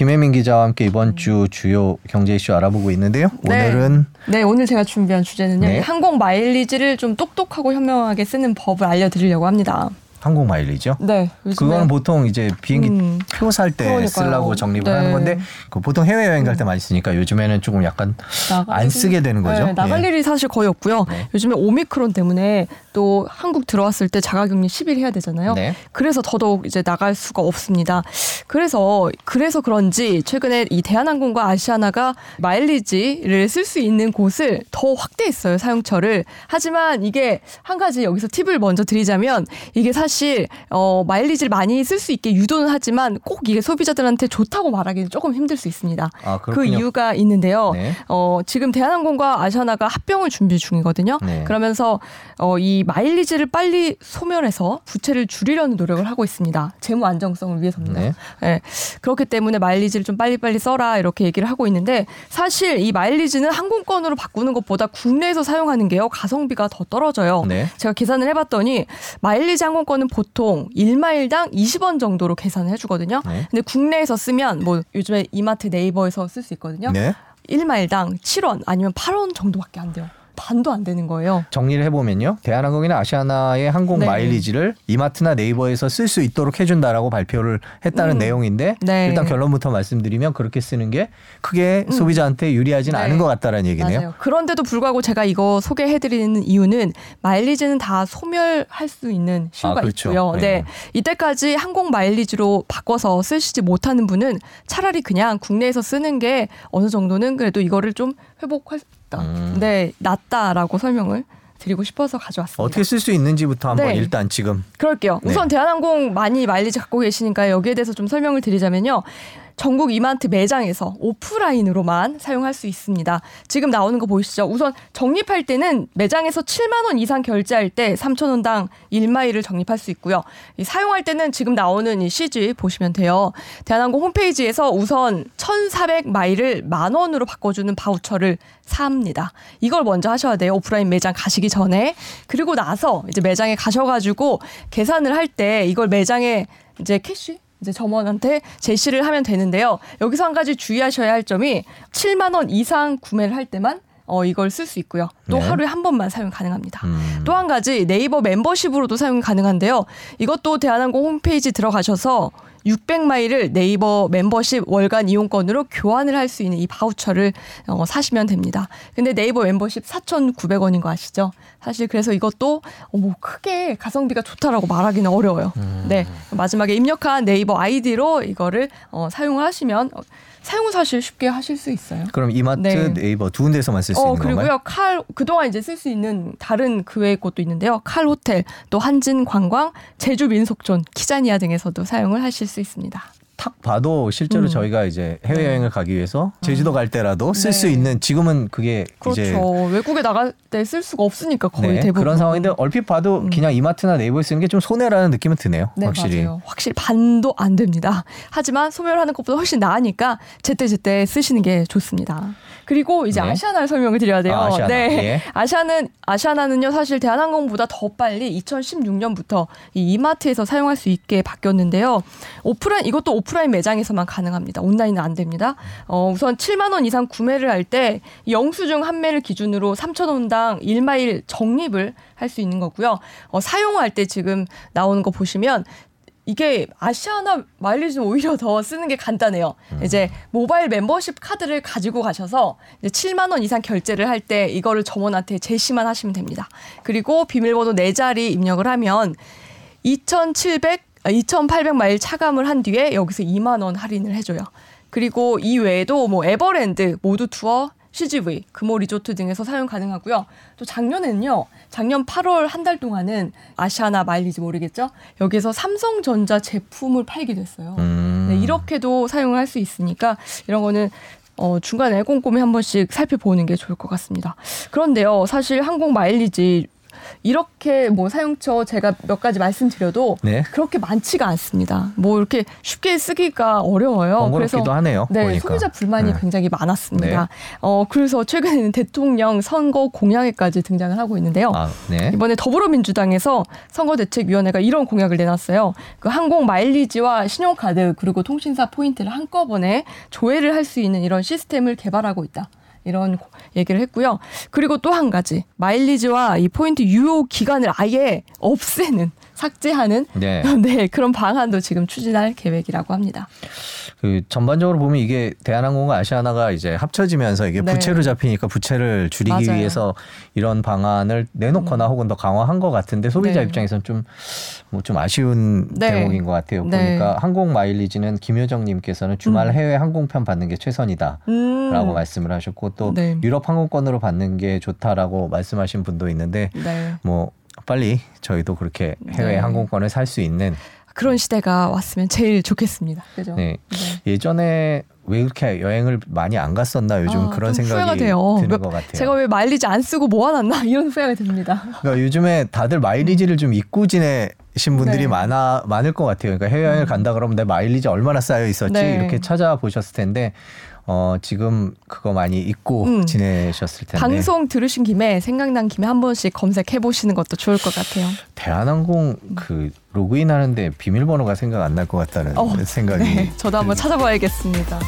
김혜민 기자와 함께 이번 주 주요 경제 이슈 알아보고 있는데요. 네. 오늘은 네 오늘 제가 준비한 주제는요. 네. 항공 마일리지를 좀 똑똑하고 현명하게 쓰는 법을 알려드리려고 합니다. 항공 마일리죠. 네. 그거는 보통 이제 비행기 음, 표살 때 쓰려고 적립을 네. 하는 건데 그 보통 해외 여행 갈 때 많이 쓰니까 요즘에는 조금 약간 안 쓰게 되는 거죠. 네, 나갈 예. 일이 사실 거의 없고요. 네. 요즘에 오미크론 때문에 또 한국 들어왔을 때 자가격리 10일 해야 되잖아요. 네. 그래서 더더욱 이제 나갈 수가 없습니다. 그래서 그래서 그런지 최근에 이 대한항공과 아시아나가 마일리지를 쓸 수 있는 곳을 더 확대했어요 사용처를. 하지만 이게 한 가지 여기서 팁을 먼저 드리자면 이게 사실 어 마일리지를 많이 쓸 수 있게 유도는 하지만 꼭 이게 소비자들한테 좋다고 말하기는 조금 힘들 수 있습니다. 아, 그 이유가 있는데요. 네. 어 지금 대한항공과 아시아나가 합병을 준비 중이거든요. 네. 그러면서 어 이 마일리지를 빨리 소멸해서 부채를 줄이려는 노력을 하고 있습니다. 재무 안정성을 위해서입니다. 네. 네. 그렇기 때문에 마일리지를 좀 빨리빨리 써라 이렇게 얘기를 하고 있는데 사실 이 마일리지는 항공권으로 바꾸는 것보다 국내에서 사용하는 게요 가성비가 더 떨어져요. 네. 제가 계산을 해봤더니 마일리지 항공권 은 보통 1마일당 20원 정도로 계산을 해주거든요. 네. 근데 국내에서 쓰면 뭐 요즘에 이마트 네이버에서 쓸 수 있거든요. 네. 1마일당 7원 아니면 8원 정도밖에 안 돼요. 반도 안 되는 거예요. 정리를 해보면요. 대한항공이나 아시아나의 항공 네. 마일리지를 이마트나 네이버에서 쓸 수 있도록 해준다라고 발표를 했다는 음. 내용인데 네. 일단 결론부터 말씀드리면 그렇게 쓰는 게 크게 음. 소비자한테 유리하지는 네. 않은 것 같다라는 얘기네요. 맞아요. 그런데도 불구하고 제가 이거 소개해드리는 이유는 마일리지는 다 소멸할 수 있는 시효가 아, 그렇죠. 있고요. 네. 네. 이때까지 항공 마일리지로 바꿔서 쓰시지 못하는 분은 차라리 그냥 국내에서 쓰는 게 어느 정도는 그래도 이거를 좀 회복할 낫다. 음. 네, 낫다라고 설명을 드리고 싶어서 가져왔습니다. 어떻게 쓸 수 있는지부터 한번 네. 일단 지금 그럴게요. 네. 우선 대한항공 많이 마일리지 갖고 계시니까 여기에 대해서 좀 설명을 드리자면요. 전국 이마트 매장에서 오프라인으로만 사용할 수 있습니다. 지금 나오는 거 보이시죠? 우선 적립할 때는 매장에서 7만 원 이상 결제할 때 3천 원당 1마일을 적립할 수 있고요. 사용할 때는 지금 나오는 이 CG 보시면 돼요. 대한항공 홈페이지에서 우선 1,400마일을 만 원으로 바꿔주는 바우처를 삽니다. 이걸 먼저 하셔야 돼요. 오프라인 매장 가시기 전에. 그리고 나서 이제 매장에 가셔가지고 계산을 할 때 이걸 매장에 이제 cashier 이제 점원한테 제시를 하면 되는데요. 여기서 한 가지 주의하셔야 할 점이 7만 원 이상 구매를 할 때만 어, 이걸 쓸 수 있고요. 또 네. 하루에 한 번만 사용 가능합니다. 음. 또한 가지 네이버 멤버십으로도 사용 가능한데요. 이것도 대한항공 홈페이지 들어가셔서 600마일을 네이버 membership 월간 이용권으로 교환을 할 수 있는 이 바우처를 어, 사시면 됩니다. 근데 네이버 멤버십 4,900원인 거 아시죠? 사실 그래서 이것도 어, 뭐 크게 가성비가 좋다라고 말하기는 어려워요. 음. 네. 마지막에 입력한 네이버 아이디로 이거를 어, 사용하시면 어, 사용은 사실 쉽게 하실 수 있어요. 그럼 이마트, 네. 이버 두 군데서만 쓸수 어, 있는 그리고요, 건가요? 칼 그동안 이제 쓸 수 있는 다른 그 외의 곳도 있는데요. 칼 호텔, 또 한진 관광, 제주 민속촌, 키자니아 등에서도 사용을 하실 수 있습니다. 탁 봐도 실제로 음. 저희가 이제 해외 여행을 네. 가기 위해서 제주도 갈 때라도 쓸수 네. 있는 지금은 그게 그렇죠. 이제 외국에 나갈 때 쓸 수가 없으니까 거의 네. 대부분 그런 상황인데 얼핏 봐도 음. 그냥 이마트나 네이버에 쓰는 게 좀 손해라는 느낌은 드네요. 네, 확실히 맞아요. 확실히 반도 안 됩니다. 하지만 소멸하는 것보다 훨씬 나으니까 제때 제때 쓰시는 게 좋습니다. 그리고 이제 네. 아시아나를 설명을 드려야 돼요. 아, 아시아나. 네. 예. 아시아는 아시아나는요 사실 대한항공보다 더 빨리 2016년부터 이 이마트에서 사용할 수 있게 바뀌었는데요. 오프라인 이것도 오프라인 매장에서만 가능합니다. 온라인은 안 됩니다. 어, 우선 7만 원 이상 구매를 할 때 영수증 판매를 기준으로 3천 원당 1마일 적립을 할 수 있는 거고요. 어, 사용할 때 지금 나오는 거 보시면 이게 아시아나 마일리지는 오히려 더 쓰는 게 간단해요. 음. 이제 모바일 멤버십 카드를 가지고 가셔서 이제 7만 원 이상 결제를 할 때 이거를 점원한테 제시만 하시면 됩니다. 그리고 비밀번호 4자리 입력을 하면 2,700 2,800 마일 차감을 한 뒤에 여기서 2만 원 할인을 해줘요. 그리고 이 외에도 뭐 에버랜드 모두 투어 CGV, 금호 리조트 등에서 사용 가능하고요. 또 작년에는요. 작년 8월 한 달 동안은 아시아나 마일리지 모르겠죠? 여기서 삼성전자 제품을 팔기도 했어요. 음. 네, 이렇게도 사용을 할 수 있으니까 이런 거는 어, 중간에 꼼꼼히 한 번씩 살펴보는 게 좋을 것 같습니다. 그런데요, 사실 항공 마일리지 이렇게 뭐 사용처 제가 몇 가지 말씀드려도 네. 그렇게 많지가 않습니다. 뭐 이렇게 쉽게 쓰기가 어려워요. 그래서 하네요. 네, 보니까. 소비자 불만이 네. 굉장히 많았습니다. 네. 어 그래서 최근에는 대통령 선거 공약에까지 등장을 하고 있는데요. 아, 네. 이번에 더불어민주당에서 선거대책위원회가 이런 공약을 내놨어요. 그 항공 마일리지와 신용카드 그리고 통신사 포인트를 한꺼번에 조회를 할 수 있는 이런 시스템을 개발하고 있다. 이런 얘기를 했고요. 그리고 또 한 가지 마일리지와 이 포인트 유효 기간을 아예 없애는 삭제하는 네. 네. 그런 방안도 지금 추진할 계획이라고 합니다. 그 전반적으로 보면 이게 대한항공과 아시아나가 이제 합쳐지면서 이게 네. 부채로 잡히니까 부채를 줄이기 맞아요. 위해서 이런 방안을 내놓거나 음. 혹은 더 강화한 것 같은데 소비자 네. 입장에서는 좀 뭐좀 뭐 아쉬운 네. 대목인 것 같아요. 네. 보니까 항공 마일리지는 김효정님께서는 주말 음. 해외 항공편 받는 게 최선이다라고 음. 말씀을 하셨고 또 네. 유럽 항공권으로 받는 게 좋다라고 말씀하신 분도 있는데 뭐 빨리 저희도 그렇게 해외 네. 항공권을 살 수 있는 그런 시대가 왔으면 제일 좋겠습니다. 그죠? 네. 네. 예전에 왜 이렇게 여행을 많이 안 갔었나 요즘 아, 그런 생각이 돼요. 드는 것 같아요. 제가 왜 마일리지 안 쓰고 모아놨나 이런 후회가 듭니다. 그러니까 요즘에 다들 마일리지를 좀 잊고 지내 신 분들이 네. 많아 많을 것 같아요. 그러니까 해외여행을 음. 간다 그러면 내 마일리지 얼마나 쌓여 있었지 네. 이렇게 찾아보셨을 텐데 어, 지금 그거 많이 잊고 음. 지내셨을 텐데. 방송 들으신 김에 생각난 김에 한 번씩 검색해 보시는 것도 좋을 것 같아요. 대한항공 그 로그인 하는데 비밀번호가 생각 안 날 것 같다는 어, 생각이. 네, 저도 한번 찾아봐야겠습니다.